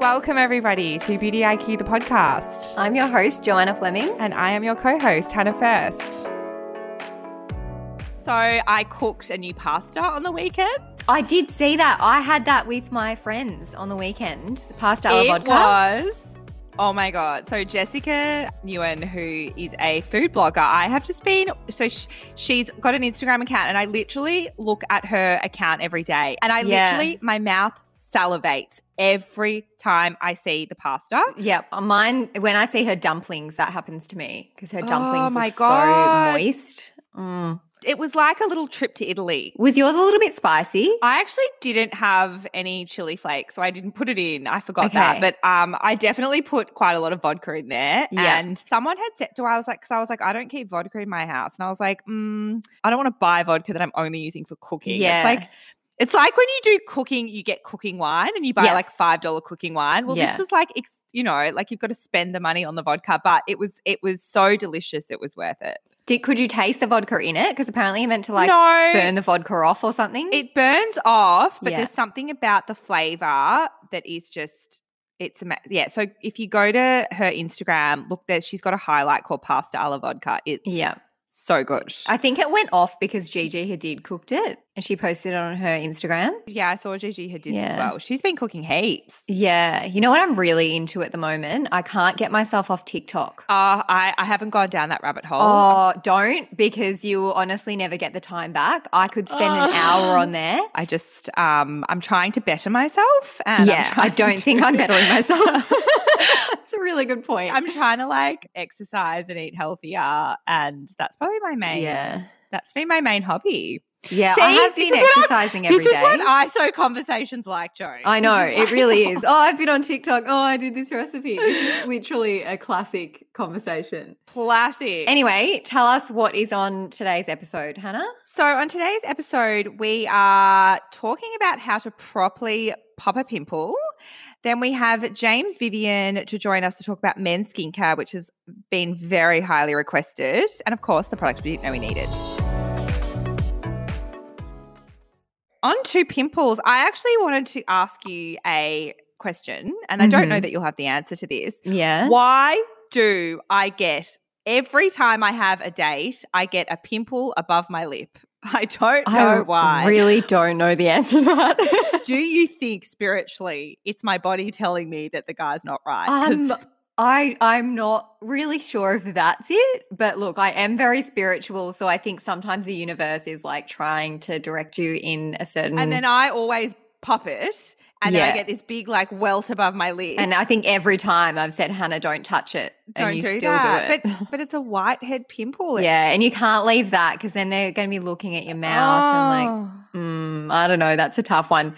Welcome, everybody, to Beauty IQ, the podcast. I'm your host, Joanna Fleming. And I am your co host, Hannah First. So, I cooked a new pasta on the weekend. I did see that. I had that with my friends on the weekend. The pasta it vodka. was. Oh my God. So, Jessica Nguyen, who is a food blogger, I have just been. So, sh- she's got an Instagram account, and I literally look at her account every day. And I Yeah. literally, my mouth salivates every time I see the pasta. Yep. Mine, when I see her dumplings, that happens to me because her Oh dumplings my are so God. moist. Mm. It was like a little trip to Italy. Was yours a little bit spicy? I actually didn't have any chili flakes, so I didn't put it in. I forgot Okay. that, but um, I definitely put quite a lot of vodka in there. Yeah. And someone had said to, I was like, because I was like, I don't keep vodka in my house, and I was like, mm, I don't want to buy vodka that I'm only using for cooking. Yeah. It's like. It's like when you do cooking, you get cooking wine and you buy Yeah. like five dollar cooking wine. Well, Yeah. this was like, you know, like you've got to spend the money on the vodka, but it was it was so delicious, it was worth it. Did, could you taste the vodka in it? Because apparently you meant to like no, burn the vodka off or something. It burns off, but Yeah. there's something about the flavor that is just it's ama- yeah. So if you go to her Instagram, look there, she's got a highlight called pasta alla vodka. It's yeah. so good. I think it went off because Gigi Hadid cooked it and she posted it on her Instagram. yeah, I saw Gigi Hadid Yeah. as well. She's been cooking heaps. Yeah. You know what I'm really into at the moment? I can't get myself off TikTok. Uh, I, I haven't gone down that rabbit hole. Oh, don't because you will honestly never get the time back. I could spend an hour on there. I just um I'm trying to better myself and yeah, I don't think I'm bettering myself. That's a really good point. I'm trying to like exercise and eat healthier and that's probably my main yeah. that's been my main hobby. Yeah, See, I have been is what I'm- exercising every this day. is what ISO conversations like, Joe. I know, it really is. Oh, I've been on TikTok. Oh, I did this recipe. This is literally a classic conversation. Classic. Anyway, tell us what is on today's episode, Hannah. so, on today's episode, we are talking about how to properly pop a pimple. Then we have James Vivian to join us to talk about men's skincare, which has been very highly requested. And of course, the product we didn't know we needed. On to pimples, I actually wanted to ask you a question, and I don't know Mhm. that you'll have the answer to this. Yeah. Why do I get every time I have a date, I get a pimple above my lip? I don't know why. I why. really don't know the answer to that. do you think spiritually it's my body telling me that the guy's not right? Um, I I'm not really sure if that's it, but look, I am very spiritual, so I think sometimes the universe is like trying to direct you in a certain. and then I always pop it, and then I get this big like welt above my lip. and I think every time I've said, Hannah, don't touch it, don't and you do still that. do it. But but it's a whitehead pimple. yeah, and you can't leave that because then they're going to be looking at your mouth and like, Oh. mm, I don't know. That's a tough one.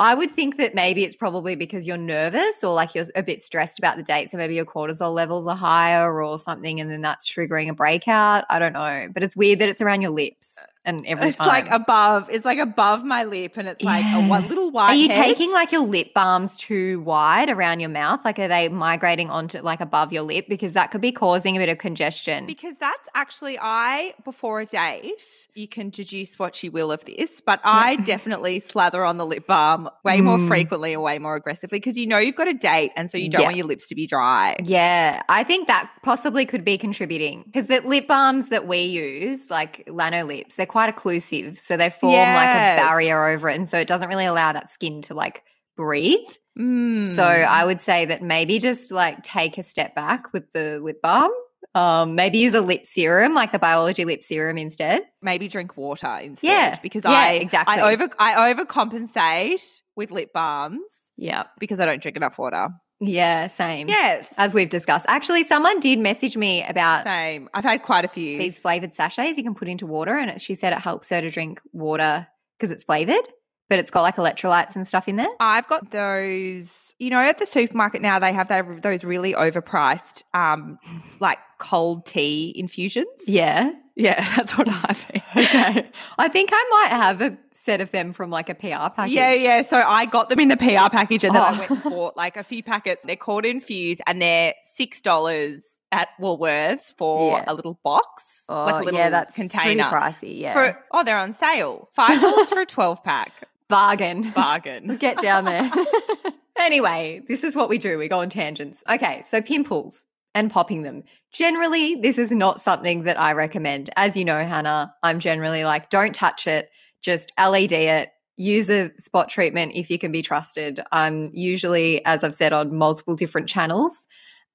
I would think that maybe it's probably because you're nervous or like you're a bit stressed about the date. So maybe your cortisol levels are higher or something, and then that's triggering a breakout. I don't know. But it's weird that it's around your lips and every it's time. like above. It's like above my lip, and it's like a one little white. Are you head. taking like your lip balms too wide around your mouth? Like, are they migrating onto like above your lip? Because that could be causing a bit of congestion. Because that's actually I before a date, you can deduce what you will of this, but I definitely slather on the lip balm way more Mm. frequently or way more aggressively because you know you've got a date and so you don't Yeah. want your lips to be dry. Yeah, I think that possibly could be contributing because the lip balms that we use, like Lanolips, they're quite occlusive. So they form like a barrier over it. And so it doesn't really allow that skin to like breathe. Mm. So I would say that maybe just like take a step back with the lip balm. Um, maybe use a lip serum, like the Biologi lip serum instead. maybe drink water instead. Yeah. Because Yeah, I exactly. I over I overcompensate with lip balms Yeah. because I don't drink enough water. Yeah, same. Yes. As we've discussed. Actually, someone did message me about Same. I've had quite a few. these flavored sachets you can put into water, and it, she said it helps her to drink water because it's flavored. But it's got like electrolytes and stuff in there. I've got those, you know, at the supermarket now, they have those really overpriced, um, like cold tea infusions. Yeah. Yeah, that's what I've Okay. I think I might have a set of them from like a PR package. Yeah, yeah. So I got them in the PR package and then I Oh. went and bought like a few packets. They're called Infuse and they're $6 at Woolworths for Yeah. a little box, Oh, like a little yeah, that's container. pretty pricey. Yeah. For, oh, they're on sale. $5 for a 12 pack. Bargain. Bargain. Get down there. anyway, this is what we do. We go on tangents. Okay, so pimples and popping them. Generally, this is not something that I recommend. As you know, Hannah, I'm generally like, don't touch it, just LED it. Use a spot treatment if you can be trusted. I'm usually, as I've said on multiple different channels,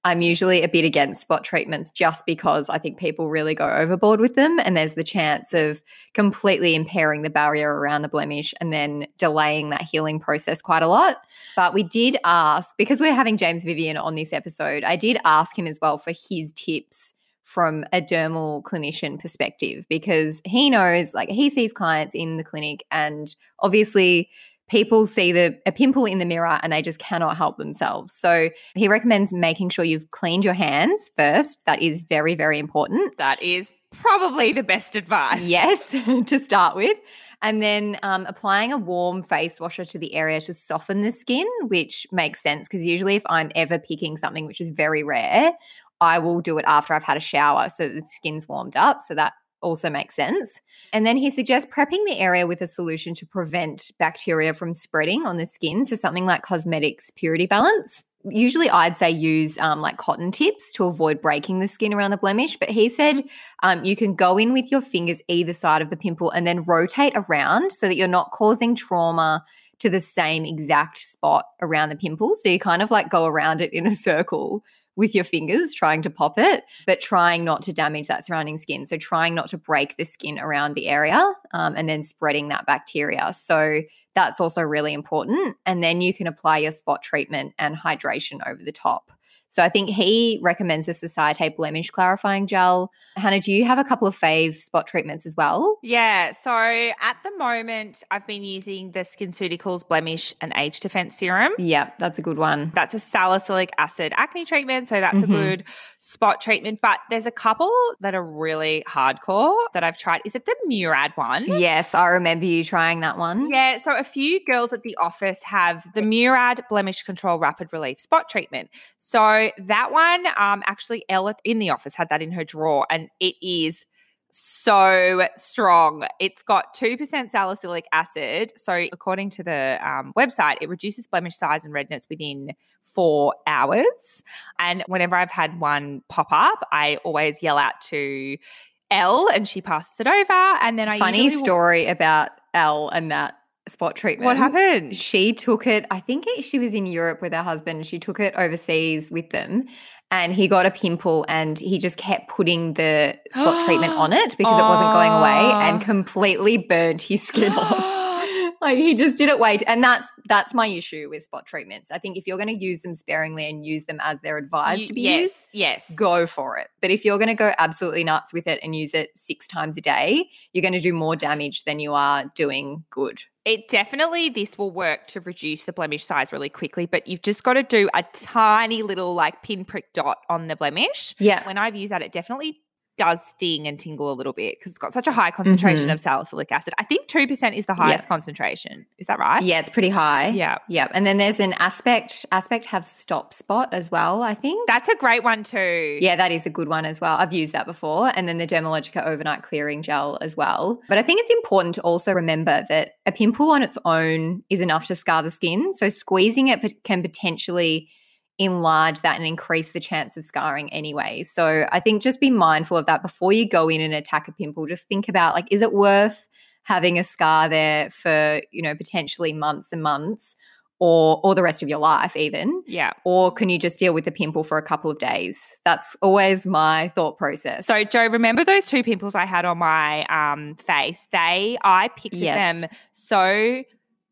I'm usually a bit against spot treatments just because I think people really go overboard with them. And there's the chance of completely impairing the barrier around the blemish and then delaying that healing process quite a lot. But we did ask, because we're having James Vivian on this episode, I did ask him as well for his tips from a dermal clinician perspective because he knows, like, he sees clients in the clinic and obviously people see the a pimple in the mirror and they just cannot help themselves. So he recommends making sure you've cleaned your hands first. That is very, very important. That is probably the best advice. Yes, to start with. And then um, applying a warm face washer to the area to soften the skin, which makes sense because usually if I'm ever picking something, which is very rare, I will do it after I've had a shower so that the skin's warmed up. So that also makes sense. And then he suggests prepping the area with a solution to prevent bacteria from spreading on the skin. So something like Cosmedix purity balance. Usually, I'd say use um, like cotton tips to avoid breaking the skin around the blemish. But he said um, you can go in with your fingers either side of the pimple and then rotate around so that you're not causing trauma to the same exact spot around the pimple. So you kind of like go around it in a circle with your fingers trying to pop it, but trying not to damage that surrounding skin. So trying not to break the skin around the area um, and then spreading that bacteria. So that's also really important. And then you can apply your spot treatment and hydration over the top. So I think he recommends the Societe Blemish Clarifying Gel. Hannah, do you have a couple of fave spot treatments as well? Yeah. So at the moment, I've been using the SkinCeuticals Blemish and Age Defense Serum. Yeah, that's a good one. That's a salicylic acid acne treatment. So that's Mhm. a good spot treatment. But there's a couple that are really hardcore that I've tried. Is it the Murad one? Yes, I remember you trying that one. Yeah, so a few girls at the office have the Murad Blemish Control Rapid Relief Spot Treatment. So that one, um, actually, Ella in the office had that in her drawer, and it is so strong. It's got 2% salicylic acid. So, according to the um, website, it reduces blemish size and redness within four hours. And whenever I've had one pop up, I always yell out to Elle and she passes it over. And then I Funny usually story about Elle and that spot treatment. What happened? She took it, I think it, she was in Europe with her husband. She took it overseas with them and he got a pimple and he just kept putting the spot treatment on it because it wasn't going away and completely burnt his skin off. Like he just didn't wait. and that's that's my issue with spot treatments. I think if you're going to use them sparingly and use them as they're advised You- to be yes, used, yes. go for it. But if you're going to go absolutely nuts with it and use it six times a day, you're going to do more damage than you are doing good. It definitely this will work to reduce the blemish size really quickly, but you've just got to do a tiny little like pinprick dot on the blemish. Yeah. When I've used that, it definitely does sting and tingle a little bit because it's got such a high concentration Mhm. of salicylic acid. I think two percent is the highest concentration. Is that right? Yeah, it's pretty high. Yeah. Yeah. And then there's an aspect, aspect have stop spot as well, I think. That's a great one too. yeah, that is a good one as well. I've used that before. And then the Dermalogica overnight clearing gel as well. But I think it's important to also remember that a pimple on its own is enough to scar the skin. So squeezing it can potentially enlarge that and increase the chance of scarring anyway. So I think just be mindful of that before you go in and attack a pimple. Just think about like, is it worth having a scar there for, you know, potentially months and months or or the rest of your life even? Yeah. or can you just deal with the pimple for a couple of days? That's always my thought process. So, Joe, remember those two pimples I had on my um, face? They, I picked Yes. them so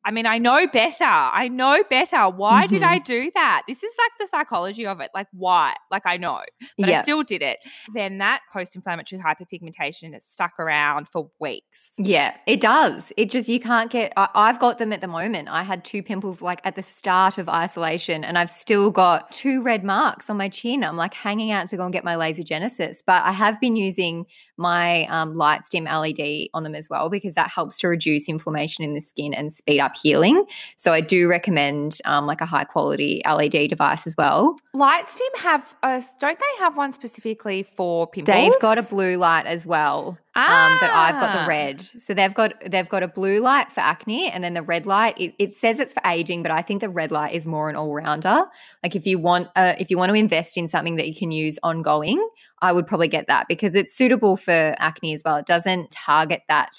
I mean, I know better. I know better. Why did Mhm. I do that? This is like the psychology of it. Like, why? Like, I know, but I still did it. Then that post inflammatory hyperpigmentation has stuck around for weeks. Yeah, it does. It just, you can't get, I, I've got them at the moment. I had two pimples like at the start of isolation, and I've still got two red marks on my chin. I'm like hanging out to go and get my laser genesis. But I have been using my um, LightStim LED on them as well because that helps to reduce inflammation in the skin and speed up healing. So I do recommend um, like a high quality LED device as well. Lightstim have a, don't they have one specifically for pimples? They've got a blue light as well. Um, but I've got the Ah. red. So they've got they've got a blue light for acne, and then the red light. It, it says it's for aging, but I think the red light is more an all rounder. Like if you want uh, if you want to invest in something that you can use ongoing, I would probably get that because it's suitable for acne as well. It doesn't target that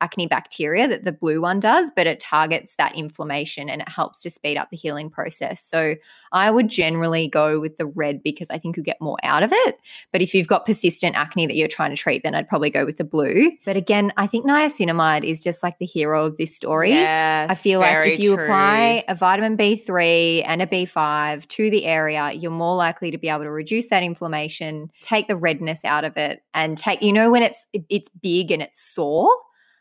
acne bacteria that the blue one does, but it targets that inflammation and it helps to speed up the healing process. So I would generally go with the red because I think you get more out of it. But if you've got persistent acne that you're trying to treat, then I'd probably go with the blue. But again, I think niacinamide is just like the hero of this story. Yes, I feel like if you true. apply a vitamin B3 and a B5 to the area, you're more likely to be able to reduce that inflammation, take the redness out of it, and take, you know, when it's it's big and it's sore.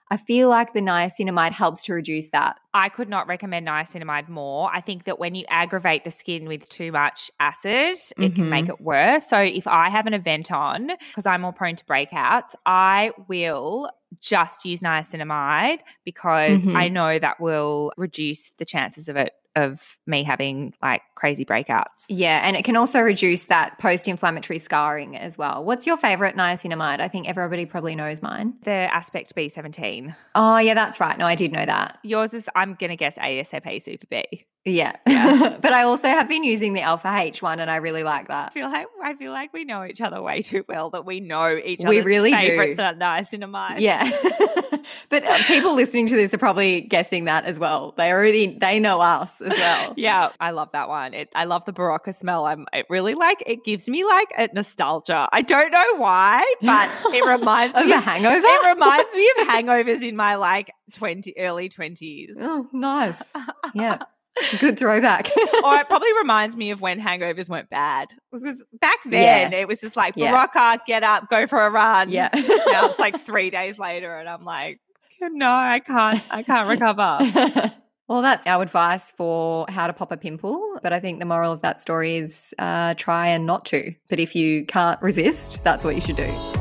I feel like the niacinamide helps to reduce that. I could not recommend niacinamide more. I think that when you aggravate the skin with too much acid, it can make it worse. So if I have an event on, because I'm more prone to breakouts, I will just use niacinamide because Mhm. I know that will reduce the chances of it of me having like crazy breakouts. Yeah, and it can also reduce that post-inflammatory scarring as well. What's your favorite niacinamide? I think everybody probably knows mine. The aspect B17. Oh, yeah, that's right. No, I did know that. Yours is I'm gonna guess ASAP Super B. Yeah. Yeah. but I also have been using the Alpha H one and I really like that. I feel like I feel like we know each other way too well that we know each other. We really do. favorites are niacinamide. Yeah. but uh, people listening to this are probably guessing that as well. They already they know us as well. Yeah, I love that one. It, I love the Berocca smell. I'm it really like it gives me like a nostalgia. I don't know why, but it reminds Of me a of, hangover? it reminds me of hangovers in my like 20 early 20s. Oh, nice. Yeah. Good throwback. or it probably reminds me of when hangovers weren't bad. Because back then it was just like Yeah. Berocca, get up, go for a run. yeah. now it's like three days later, and I'm like, no, I can't, I can't recover. well, that's our advice for how to pop a pimple. But I think the moral of that story is uh, try and not to. But if you can't resist, that's what you should do.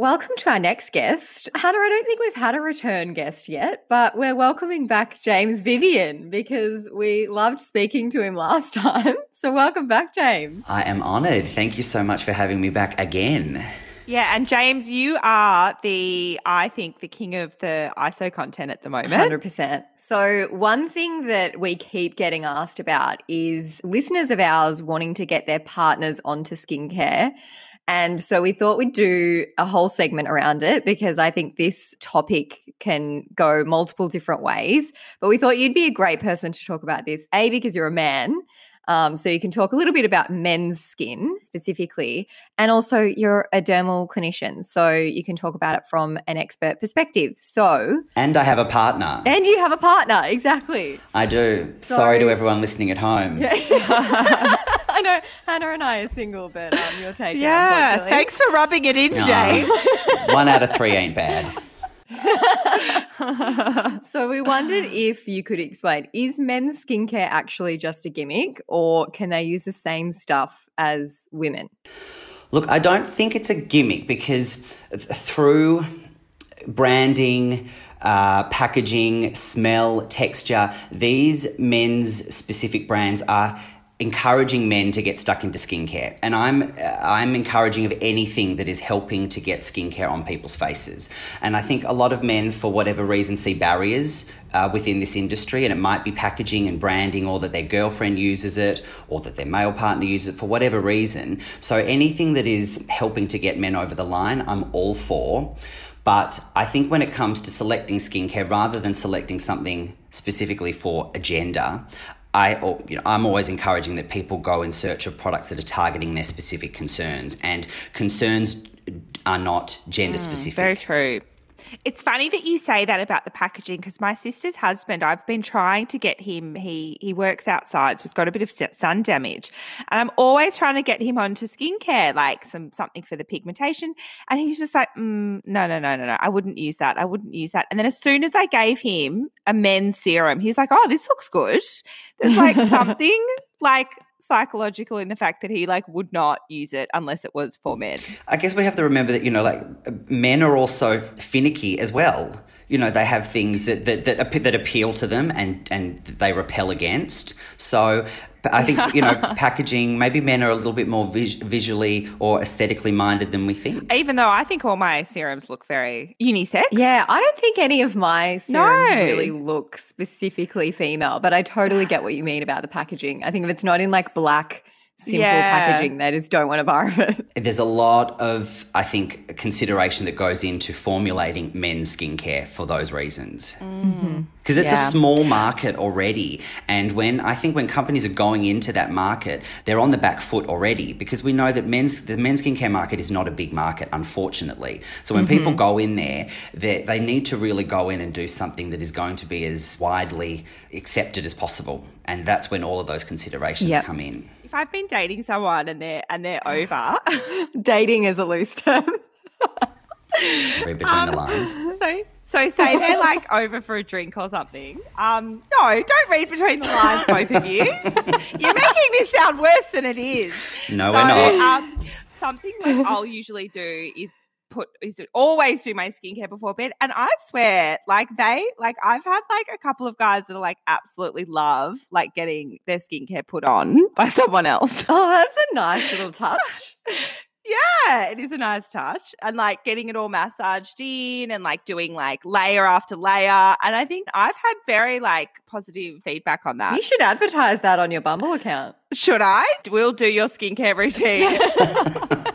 Welcome to our next guest. Hannah, I don't think we've had a return guest yet, but we're welcoming back James Vivian because we loved speaking to him last time. So, welcome back, James. I am honoured. Thank you so much for having me back again. Yeah, and James, you are the, I think, the king of the ISO content at the moment. 100%. So, one thing that we keep getting asked about is listeners of ours wanting to get their partners onto skincare. And so we thought we'd do a whole segment around it because I think this topic can go multiple different ways. But we thought you'd be a great person to talk about this. A, because you're a man. Um, so you can talk a little bit about men's skin specifically. And also, you're a dermal clinician. So you can talk about it from an expert perspective. So, And I have a partner. and you have a partner, exactly. I do. Sorry to everyone listening at home. I know Hannah and I are single, but um, you're taking Yeah, thanks for rubbing it in, Aw. James. One out of three ain't bad. So we wondered if you could explain: is men's skincare actually just a gimmick, or can they use the same stuff as women? Look, I don't think it's a gimmick because through branding, uh, packaging, smell, texture, these men's specific brands are encouraging men to get stuck into skincare. And i'm uh, i'm encouraging of anything that is helping to get skincare on people's faces. And i think a lot of men for whatever reason see barriers uh, within this industry and it might be packaging and branding or that their girlfriend uses it or that their male partner uses it for whatever reason. So anything that is helping to get men over the line i'm all for. But I think when it comes to selecting skincare, rather than selecting something specifically for a gender, I, you know, I'm always encouraging that people go in search of products that are targeting their specific concerns, and concerns are not gender hmm, specific. Very true. It's funny that you say that about the packaging because my sister's husband, I've been trying to get him. He he works outside, so he's got a bit of sun damage, and I'm always trying to get him onto skincare, like some something for the pigmentation. And he's just like, mm, no, no, no, no, no, I wouldn't use that. I wouldn't use that. And then as soon as I gave him a men's serum, he's like, oh, this looks good. There's like something like psychological in the fact that he like would not use it unless it was for men. I guess we have to remember that you know like uh, men are also finicky as well. You know they have things that that that, that appeal to them and and they repel against. So I think you know packaging. Maybe men are a little bit more vis- visually or aesthetically minded than we think. Even though I think all my serums look very unisex. Yeah, I don't think any of my serums no. really look specifically female, but I totally get what you mean about the packaging. I think if it's not in like black simple yeah. packaging. They just don't want to borrow it. There's a lot of, I think, consideration that goes into formulating men's skincare for those reasons. Mm-hmm. Because mm-hmm. it's yeah. a small market already. And when I think when companies are going into that market, they're on the back foot already because we know that men's the men's skincare market is not a big market, unfortunately. So when mm-hmm. people go in there, they, they need to really go in and do something that is going to be as widely accepted as possible. And that's when all of those considerations yep. come in if I've been dating someone and they're and they're over, dating is a loose term. Read between um, the lines. So so say they're like over for a drink or something. Um, no, don't read between the lines, both of you. You're making this sound worse than it is. No, so, we're not. Um, something like I'll usually do is put is always do my skincare before bed. And I swear, like they like I've had like a couple of guys that are like absolutely love like getting their skincare put on by someone else. Oh, that's a nice little touch. yeah, it is a nice touch. And like getting it all massaged in and like doing like layer after layer. And I think I've had very like positive feedback on that. You should advertise that on your Bumble account. Should I? We'll do your skincare routine.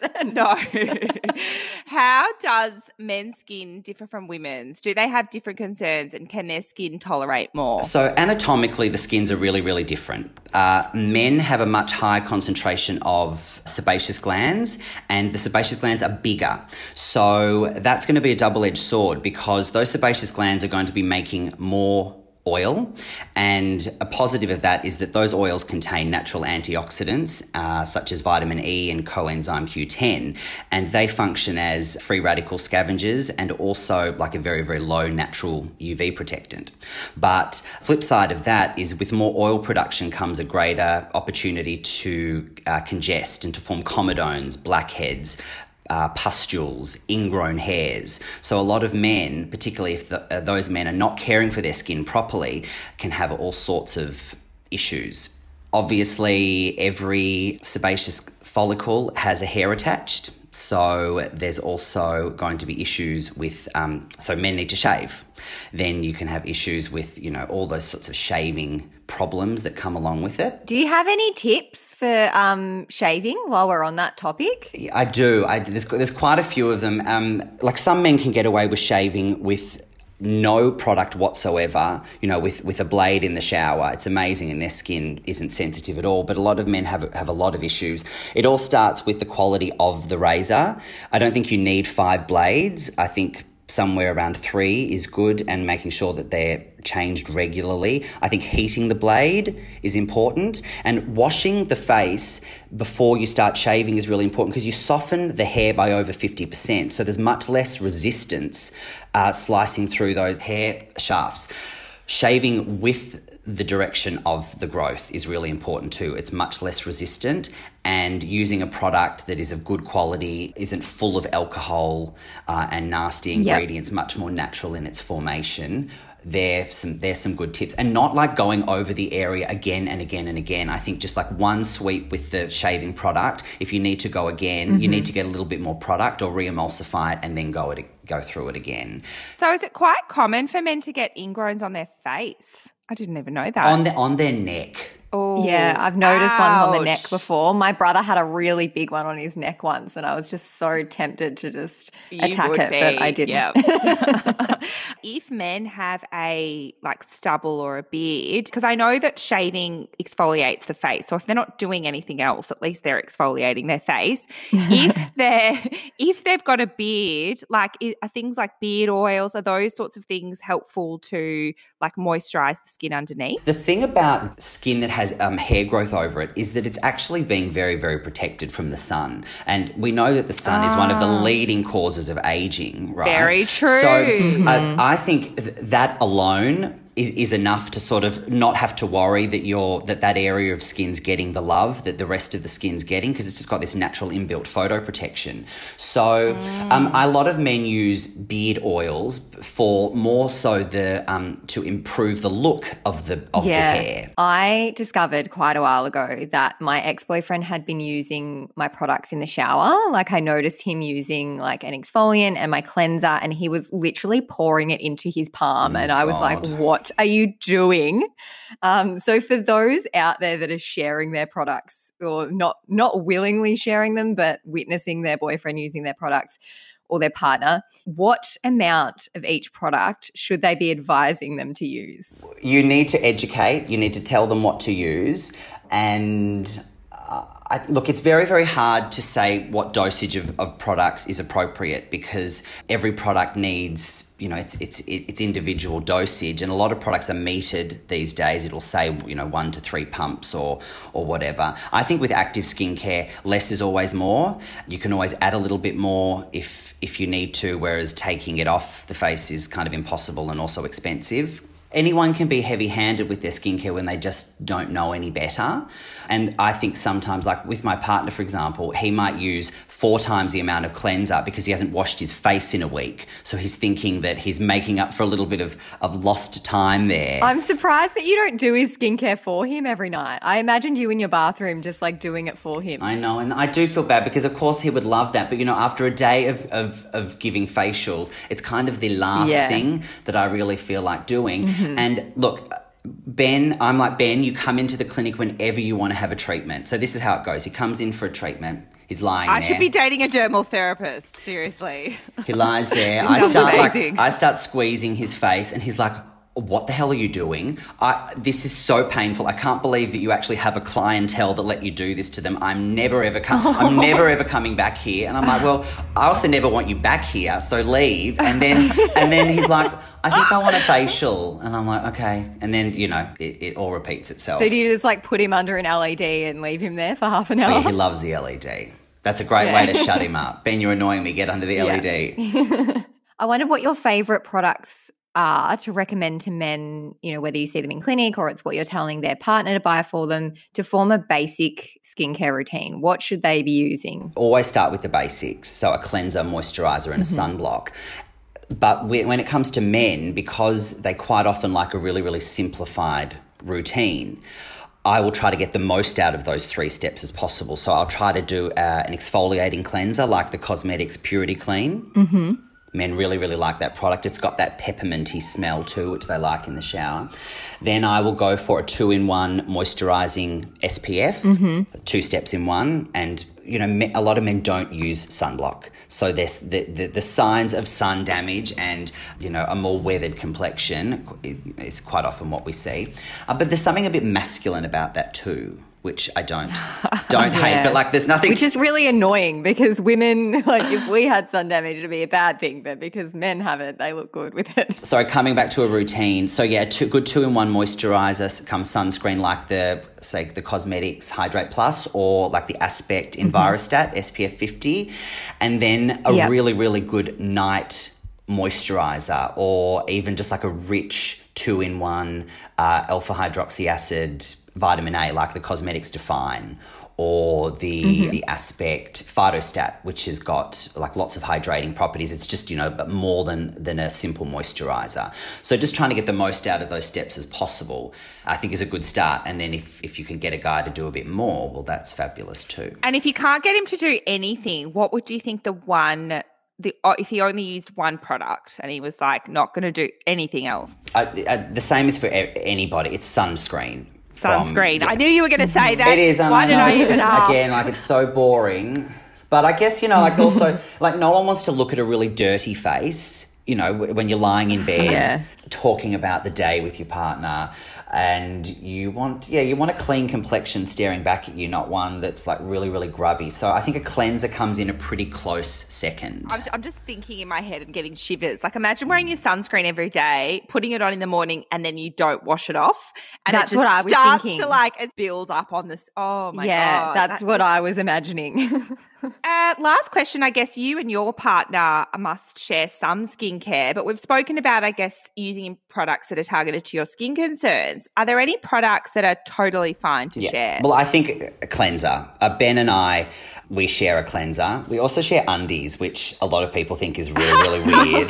100%. No. How does men's skin differ from women's? Do they have different concerns and can their skin tolerate more? So, anatomically, the skins are really, really different. Uh, men have a much higher concentration of sebaceous glands, and the sebaceous glands are bigger. So, that's going to be a double edged sword because those sebaceous glands are going to be making more oil. And a positive of that is that those oils contain natural antioxidants, uh, such as vitamin E and coenzyme Q10, and they function as free radical scavengers and also like a very, very low natural UV protectant. But flip side of that is with more oil production comes a greater opportunity to uh, congest and to form comedones, blackheads, uh, pustules, ingrown hairs. So, a lot of men, particularly if the, uh, those men are not caring for their skin properly, can have all sorts of issues. Obviously, every sebaceous follicle has a hair attached. So there's also going to be issues with, um, so men need to shave. Then you can have issues with, you know, all those sorts of shaving problems that come along with it. Do you have any tips for um, shaving while we're on that topic? I do. I, there's, there's quite a few of them. Um, like some men can get away with shaving with no product whatsoever, you know, with, with a blade in the shower. It's amazing and their skin isn't sensitive at all. But a lot of men have, have a lot of issues. It all starts with the quality of the razor. I don't think you need five blades. I think somewhere around three is good and making sure that they're changed regularly. I think heating the blade is important and washing the face before you start shaving is really important because you soften the hair by over 50%. So there's much less resistance uh, slicing through those hair shafts. Shaving with the direction of the growth is really important too. It's much less resistant, and using a product that is of good quality, isn't full of alcohol uh, and nasty ingredients, yep. much more natural in its formation. There's some there's some good tips, and not like going over the area again and again and again. I think just like one sweep with the shaving product. If you need to go again, mm-hmm. you need to get a little bit more product or re-emulsify it, and then go it go through it again. So, is it quite common for men to get ingrowns on their face? I didn't even know that. On the, on their neck. Oh, Yeah, I've noticed ones on the neck before. My brother had a really big one on his neck once, and I was just so tempted to just You attack would it, but I didn't. yeah. if men have a like stubble or a beard, because I know that shaving exfoliates the face. So if they're not doing anything else, at least they're exfoliating their face. if they're if they've got a beard, like are things like beard oils, are those sorts of things helpful to like moisturize the skin underneath? The thing about skin that has um, hair growth over it is that it's actually being very, very protected from the sun. And we know that the sun is one of the leading causes of aging, right? Very true. So uh, I think th- that alone is, is enough to sort of not have to worry that you're that that area of skin's getting the love that the rest of the skin's getting because it's just got this natural inbuilt photo protection. So um, a lot of men use beard oils for more so the um, to improve the look of the of the hair. I discovered quite a while ago that my ex boyfriend had been using my products in the shower. Like, I noticed him using like an exfoliant and my cleanser, and he was literally pouring it into his palm. Oh, and I was like, God. Are you doing? Um, so, for those out there that are sharing their products or not, not willingly sharing them, but witnessing their boyfriend using their products, or their partner, what amount of each product should they be advising them to use? you need to educate, you need to tell them what to use. And I, look, it's very, very hard to say what dosage of, of products is appropriate because every product needs, you know, it's, it's, it's individual dosage. And a lot of products are metered these days. It'll say, you know, one to three pumps or, or whatever. I think with active skincare, less is always more. You can always add a little bit more if, if you need to, whereas taking it off the face is kind of impossible and also expensive. Anyone can be heavy handed with their skincare when they just don't know any better. And I think sometimes, like with my partner, for example, he might use four times the amount of cleanser because he hasn't washed his face in a week. So he's thinking that he's making up for a little bit of, of lost time there. I'm surprised that you don't do his skincare for him every night. I imagined you in your bathroom just like doing it for him. I know, and I do feel bad because, of course, he would love that. But you know, after a day of, of, of giving facials, it's kind of the last Yeah. thing that I really feel like doing. Mm-hmm. And look, Ben, I'm like, Ben, you come into the clinic whenever you want to have a treatment. So this is how it goes. He comes in for a treatment. He's lying I there. should be dating a dermal therapist, seriously. He lies there. I start like. I start squeezing his face, and he's like, "What the hell are you doing? I, this is so painful. I can't believe that you actually have a clientele that let you do this to them. I'm never ever com- I'm never ever coming back here." And I'm like, "Well, I also never want you back here, so leave." And then and then he's like, "I think I want a facial," and I'm like, "Okay." And then you know it, it all repeats itself. So do you just like put him under an LED and leave him there for half an hour? yeah, he loves the LED. That's a great Yeah. way to shut him up. Ben, you're annoying me. Get under the Yeah. LED. I wonder what your favorite products are to recommend to men, you know, whether you see them in clinic or it's what you're telling their partner to buy for them to form a basic skincare routine. What should they be using? always start with the basics so a cleanser moisturizer and a sunblock but when when it comes to men because they quite often like a really really simplified routine I will try to get the most out of those three steps as possible. So I'll try to do uh, an exfoliating cleanser like the Cosmedix Purity Clean. Mm-hmm. Men really, really like that product. It's got that pepperminty smell too, which they like in the shower. Then I will go for a two in one moisturizing SPF, two steps in one. And, you know, a lot of men don't use sunblock. So there's the, the, the signs of sun damage and, you know, a more weathered complexion is quite often what we see. Uh, but there's something a bit masculine about that too. Which I don't don't hate, but like there's nothing Which is really annoying because women, like if we had sun damage, it'd be a bad thing, but because men have it, they look good with it. So coming back to a routine, so yeah, two, good two in one moisturizer, come sunscreen like the say the Cosmedix Hydrate Plus or like the Aspect Envirostat SPF 50, and then a Yep. really really good night moisturizer or even just like a rich two in one uh, alpha hydroxy acid vitamin A like the Cosmedix Define or the the aspect phytostat which has got like lots of hydrating properties. It's just you know but more than than a simple moisturizer. So just trying to get the most out of those steps as possible i think is a good start. And then if if you can get a guy to do a bit more well that's fabulous too. And if you can't get him to do anything, what would you think the one the uh, if he only used one product and he was like not going to do anything else? the same is for anybody. It's sunscreen from- Sunscreen. yeah. I knew you were going to mm-hmm. say that. It is. and Why I did know I it's- even it's- ask? Again, like it's so boring. But I guess you know, like also, like no one wants to look at a really dirty face. You know, when you're lying in bed Yeah. Talking about the day with your partner, and you want, yeah, you want a clean complexion staring back at you, not one that's like really, really grubby. So I think a cleanser comes in a pretty close second. I'm, I'm just thinking in my head and getting shivers. Like, imagine wearing your sunscreen every day, putting it on in the morning, and then you don't wash it off. And That's it just what I was starts thinking. to like it build up on this. Oh my god. yeah, god, that's that what just- I was imagining. Uh, last question. I guess you and your partner must share some skincare, but we've spoken about, I guess, using products that are targeted to your skin concerns. Are there any products that are totally fine to share? Well, I think a cleanser. Uh, ben and I, we share a cleanser. We also share undies, which a lot of people think is really, really weird.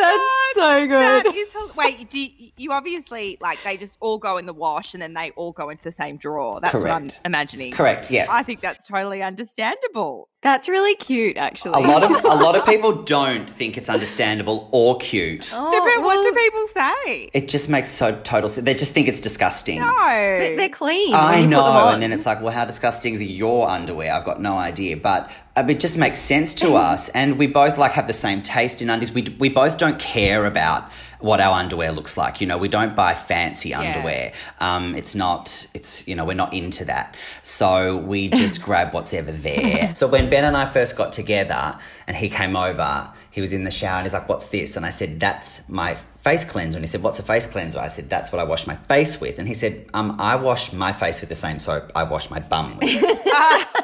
That's so good. is wait. Do you, you obviously like they just all go in the wash and then they all go into the same drawer? That's what I'm Correct. imagining. Correct. Yeah. I think that's totally understandable. That's really cute, actually. A lot of a lot of people don't think it's understandable or cute. Oh, Do pe- what do people say? It just makes so total sense. They just think it's disgusting. No, but They're clean. I you put them know, and then it's like, well, how disgusting is your underwear? I've got no idea, but uh, it just makes sense to us, and we both like have the same taste in undies. We we both don't care about what our underwear looks like. You know, we don't buy fancy underwear. Um, it's not. It's you know, we're not into that. So we just grab what's ever there. So when Ben and I first got together, and he came over, he was in the shower, and he's like, "What's this?" And I said, "That's my." Face cleanser, and he said, "What's a face cleanser?" I said, "That's what I wash my face with." And he said, "Um, I wash my face with the same soap I wash my bum with."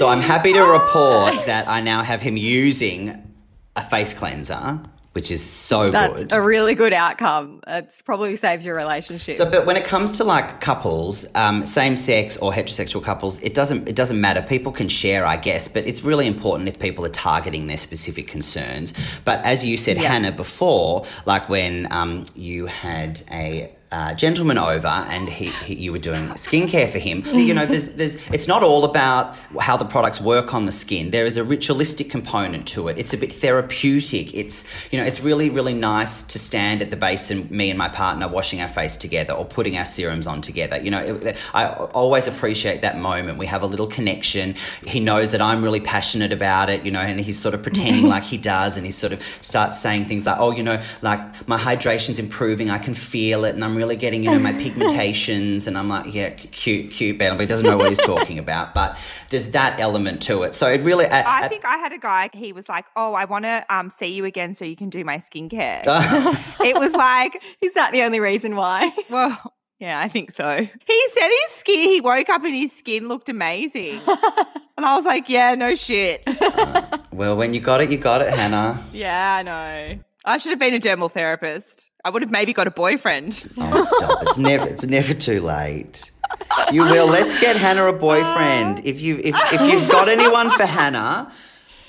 So I'm happy to report that I now have him using a face cleanser, which is so good. That's good. a really good outcome. It's probably saves your relationship. so, but when it comes to like couples, um, same sex or heterosexual couples, it doesn't it doesn't matter. People can share, I guess, but it's really important if people are targeting their specific concerns. But as you said, Hannah, before, like when um, you had a uh, gentleman over and he, he you were doing skincare for him. You know, there's there's it's not all about how the products work on the skin. There is a ritualistic component to it. It's a bit therapeutic. It's you know, it's really really nice to stand at the basin, me and my partner washing our face together or putting our serums on together. You know, it, I always appreciate that moment. We have a little connection. He knows that I'm really passionate about it. You know, and he's sort of pretending like he does, and he sort of starts saying things like, "Oh, you know, like my hydration's improving. I can feel it, and I'm really getting you know my pigmentations." And I'm like, "Yeah, cute, cute, Ben," but he doesn't know what he's talking about. But there's that element to it. So it really. At, I at- think I had a guy. He was like, "Oh, I want to um, see you again so you can do my skincare." it was like, Is that the only reason why? well, yeah, I think so. He said his skin. He woke up and his skin looked amazing, and I was like, "Yeah, no shit." well, when you got it, you got it, Hannah. yeah, I know. I should have been a dermal therapist. I would have maybe got a boyfriend. Oh, stop! It's never. It's never too late. You will. Let's get Hannah a boyfriend. If you if, if you've got anyone for Hannah,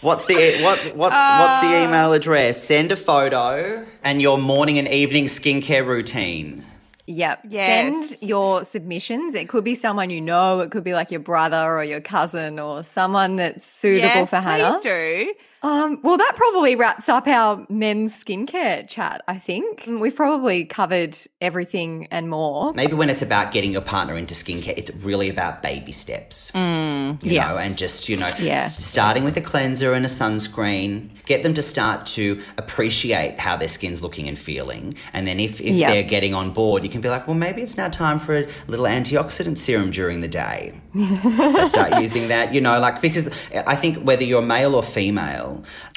what's the what what what's the uh. email address? Send a photo and your morning and evening skincare routine. Yep. Yes. Send your submissions. It could be someone you know. It could be like your brother or your cousin or someone that's suitable yes, for Hannah. please do. Um, well, that probably wraps up our men's skincare chat, I think. We've probably covered everything and more. Maybe when it's about getting your partner into skincare, it's really about baby steps. you yeah. know, and just, you know, Yeah. starting with a cleanser and a sunscreen, get them to start to appreciate how their skin's looking and feeling. And then if, if Yeah. they're getting on board, you can be like, well, maybe it's now time for a little antioxidant serum during the day. Start using that, you know, like because I think whether you're male or female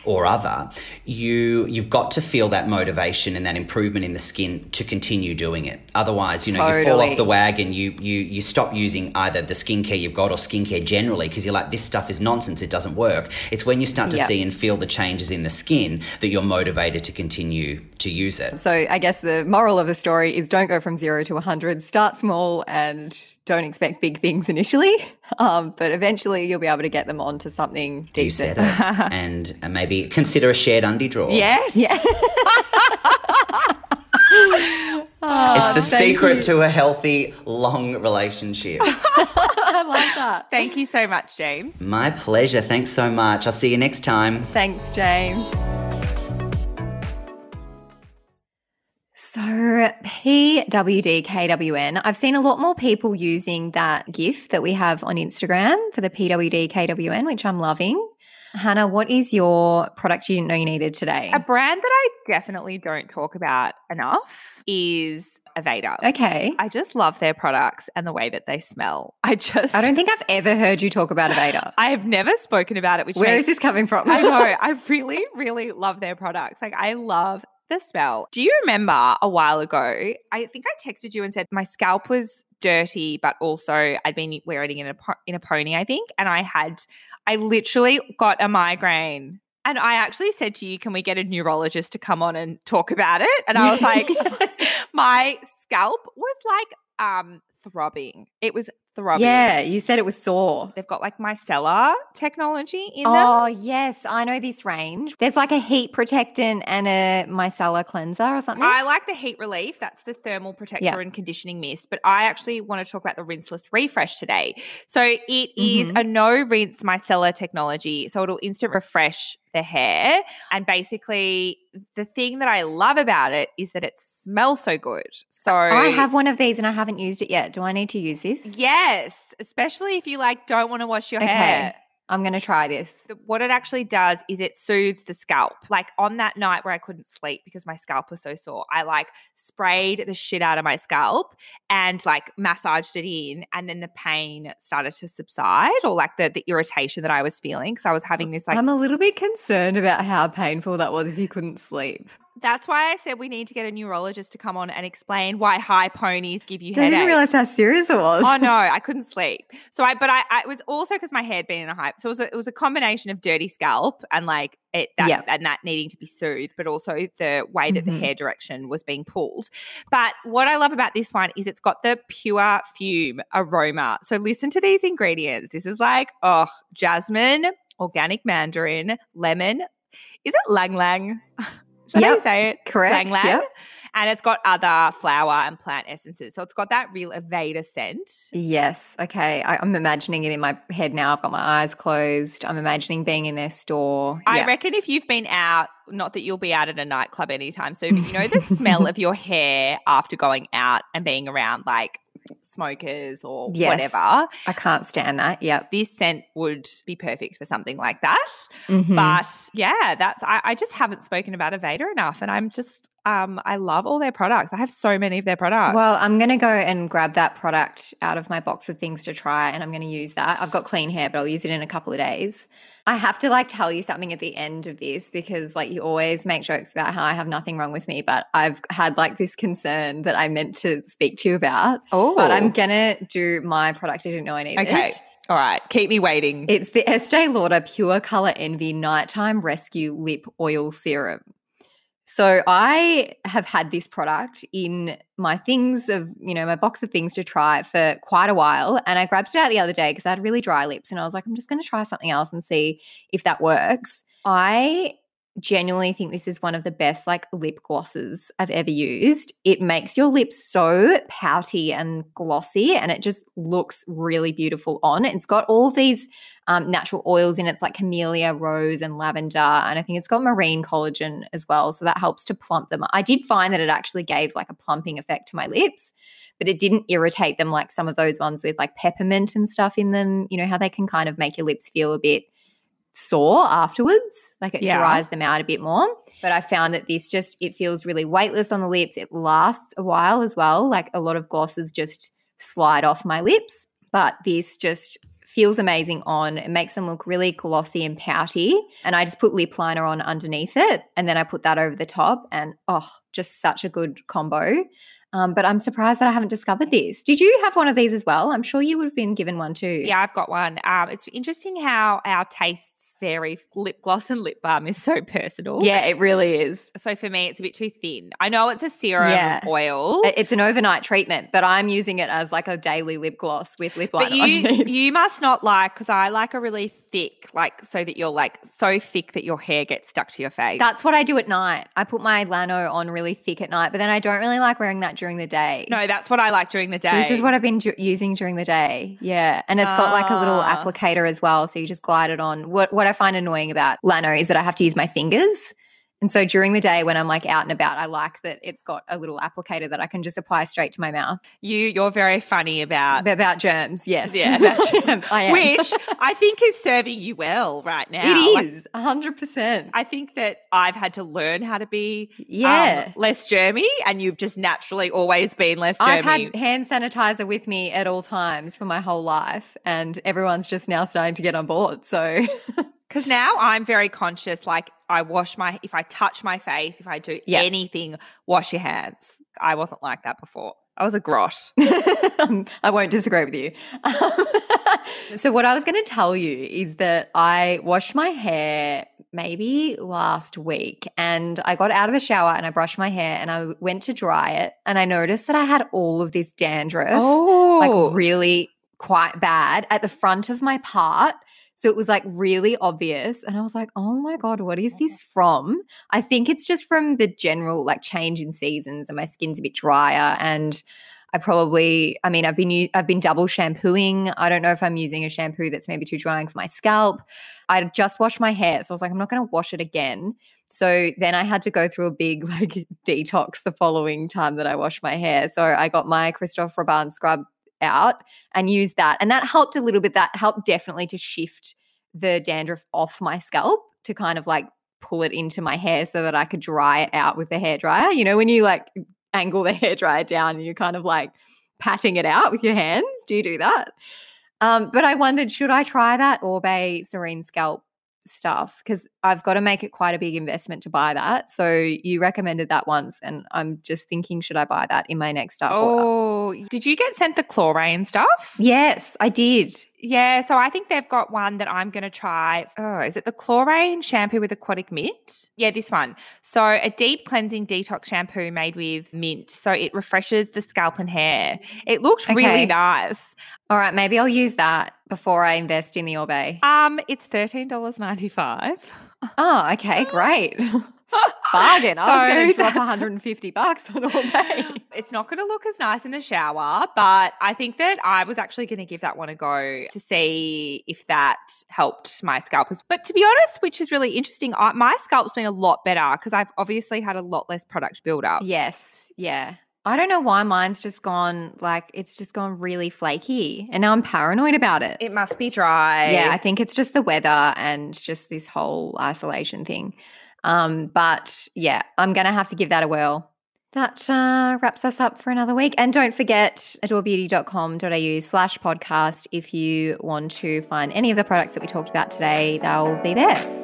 or other, you you've got to feel that motivation and that improvement in the skin to continue doing it. Otherwise, you know, you fall off the wagon, you you you stop using either the skincare you've got or skincare generally because you're like this stuff is nonsense, it doesn't work. It's when you start to Yeah. see and feel the changes in the skin that you're motivated to continue to use it. So I guess the moral of the story is don't go from zero to 100. Start small and don't expect big things initially. Um, but eventually you'll be able to get them onto something deeper. You said it. and uh, maybe consider a shared undie drawer. Yes. Yeah. It's the secret you. to a healthy, long relationship. I like that. Thank you so much, James. My pleasure. Thanks so much. I'll see you next time. Thanks, James. So, PWDKWN, I've seen a lot more people using that GIF that we have on Instagram for the PWDKWN, which I'm loving. Hannah, what is your product you didn't know you needed today? A brand that I definitely don't talk about enough is Aveda. Okay. I just love their products and the way that they smell. I just I don't think I've ever heard you talk about Aveda. I have never spoken about it. Which Where makes, is this coming from? I know. I really, really love their products. Like I love the smell. Do you remember a while ago? I think I texted you and said my scalp was dirty, but also I'd been wearing it in a in a pony. I think, and I had, I literally got a migraine. And I actually said to you, "Can we get a neurologist to come on and talk about it?" And I was like, my scalp was like um throbbing. It was throbbing. yeah, you said it was sore. They've got like micellar technology in them. Oh, yes. I know this range. There's like a heat protectant and a micellar cleanser or something. I like the heat relief. That's the thermal protector Yeah. and conditioning mist. But I actually want to talk about the rinseless refresh today. So it is Mhm. a no rinse micellar technology. So it'll instant refresh the hair. And basically, the thing that I love about it is that it smells so good. So I have one of these and I haven't used it yet. Do I need to use this? Yes, especially if you like don't want to wash your Okay. hair. I'm going to try this. what it actually does is it soothes the scalp. Like on that night where I couldn't sleep because my scalp was so sore, I like sprayed the shit out of my scalp and like massaged it in, and then the pain started to subside or like the, the irritation that I was feeling because I was having oh, this like. I'm a little bit concerned about how painful that was if you couldn't sleep. That's why I said we need to get a neurologist to come on and explain why high ponies give you I headaches. didn't realize how serious it was. oh no, I couldn't sleep. So I, but I, I it was also because my hair had been in a hype. So it was a, it was a combination of dirty scalp and like it that Yep. and that needing to be soothed, but also the way that Mhm. the hair direction was being pulled. But what I love about this one is it's got the pure fume aroma. So listen to these ingredients. This is like oh jasmine, organic mandarin, lemon. Is it lang lang? That how you say it? Correct. Lang. Yep. And it's got other flower and plant essences. So it's got that real Aveda scent. Yes. Okay. I, I'm imagining it in my head now. I've got my eyes closed. I'm imagining being in their store. I Yeah. reckon if you've been out, not that you'll be out at a nightclub anytime soon, but you know the smell of your hair after going out and being around like smokers or Yes. whatever. I can't stand that. Yeah. This scent would be perfect for something like that. Mhm. But yeah, that's I, I just haven't spoken about Aveda enough. And I'm just um I love all their products. I have so many of their products. Well, I'm going to go and grab that product out of my box of things to try and I'm going to use that. I've got clean hair, but I'll use it in a couple of days. I have to like tell you something at the end of this because like you always make jokes about how I have nothing wrong with me, but I've had like this concern that I meant to speak to you about. oh But I'm to do my product I didn't know I needed. It. Okay. All right. Keep me waiting. It's the Estee Lauder Pure Color Envy Nighttime Rescue Lip Oil Serum. So I have had this product in my things of, you know, my box of things to try for quite a while. And I grabbed it out the other day because I had really dry lips and I was like, I'm just going to try something else and see if that works. I genuinely think this is one of the best like lip glosses I've ever used. It makes your lips so pouty and glossy and it just looks really beautiful on. It's got all these um, natural oils in it. It's like camellia, rose, and lavender. And I think it's got marine collagen as well. So that helps to plump them. I did find that it actually gave like a plumping effect to my lips, but it didn't irritate them like some of those ones with like peppermint and stuff in them. You know, how they can kind of make your lips feel a bit sore afterwards like it Yeah. dries them out a bit more. But i found that this just it feels really weightless on the lips. It lasts a while as well. Like a lot of glosses just slide off my lips. But this just feels amazing on it makes them look really glossy and pouty. And i just put lip liner on underneath it and then i put that over the top and oh just such a good combo um, but i'm surprised that i haven't discovered this did you have one of these as well i'm sure you would have been given one too Yeah, I've got one. Um, it's interesting how our tastes vary. Lip gloss and lip balm is so personal. yeah it really is So for me, it's a bit too thin. I know it's a serum Yeah. oil, It's an overnight treatment, but I'm using it as like a daily lip gloss with lip liner but you underneath. you must not like because I like a really thick, like so that you're like so thick that your hair gets stuck to your face. That's what I do at night. I put my Lano on really thick at night, but then I don't really like wearing that during the day. no, that's what I like during the day. So this is what I've been ju- using during the day. Yeah, and it's got like a little Ah. applicator as well, so you just glide it on. What what I find annoying about Lano is that I have to use my fingers, And so during the day when I'm like out and about, I like that it's got a little applicator that I can just apply straight to my mouth. You you're very funny about About germs, yes. Yeah. About germs. I am. which I think is serving you well right now. it Like, 100%. I think that I've had to learn how to be um, Yeah. less germy, and you've just naturally always been less germy. I've had hand sanitizer with me at all times for my whole life, and everyone's just now starting to get on board. So, Because now I'm very conscious. Like I wash my, if I touch my face, if I do Yeah. anything, wash your hands. I wasn't like that before. I was a grot. Um, I won't disagree with you. so, what I was going to tell you is that I washed my hair maybe last week and I got out of the shower and I brushed my hair and I went to dry it and I noticed that I had all of this dandruff. Oh, like really quite bad at the front of my part. So it was like really obvious. And I was like, oh my God, what is this from? I think it's just from the general like change in seasons and my skin's a bit drier. And I probably, I mean, I've been I've been double shampooing. I don't know if I'm using a shampoo that's maybe too drying for my scalp. I just washed my hair, so I was like, I'm not going to wash it again. So then I had to go through a big like detox the following time that I washed my hair. So I got my Christophe Robin scrub out and use that, and that helped a little bit. That helped definitely to shift the dandruff off my scalp to kind of like pull it into my hair so that I could dry it out with the hair dryer. You know, when you like angle the hair dryer down and you're kind of like patting it out with your hands. Do you do that? Um, but I wondered, should I try that Oribe Serene Scalp stuff? Because I've got to make it quite a big investment to buy that. So you recommended that once, and I'm just thinking, should I buy that in my next stuff order? oh, did you get sent the Klorane stuff? Yes, I did. Yeah, so I think they've got one that I'm going to try. Oh, is it the Klorane shampoo with aquatic mint? Yeah, this one. So, a deep cleansing detox shampoo made with mint. So, it refreshes the scalp and hair. It looked Okay. really nice. All right, maybe I'll use that before I invest in the Oribe. Um, it's $13.95. Oh, okay, great. Bargain. I was going to drop that's- 150 bucks on Oribe. It's not going to look as nice in the shower, but I think that I was actually going to give that one a go to see if that helped my scalp. But to be honest, which is really interesting, I, my scalp's been a lot better because I've obviously had a lot less product buildup. Yes, yeah. I don't know why mine's just gone like it's just gone really flaky, and now I'm paranoid about it. It must be dry. yeah, I think it's just the weather and just this whole isolation thing. Um, but yeah, I'm gonna have to give that a whirl. That uh, wraps us up for another week. And don't forget adorebeauty.com.au slash podcast if you want to find any of the products that we talked about today, they'll be there.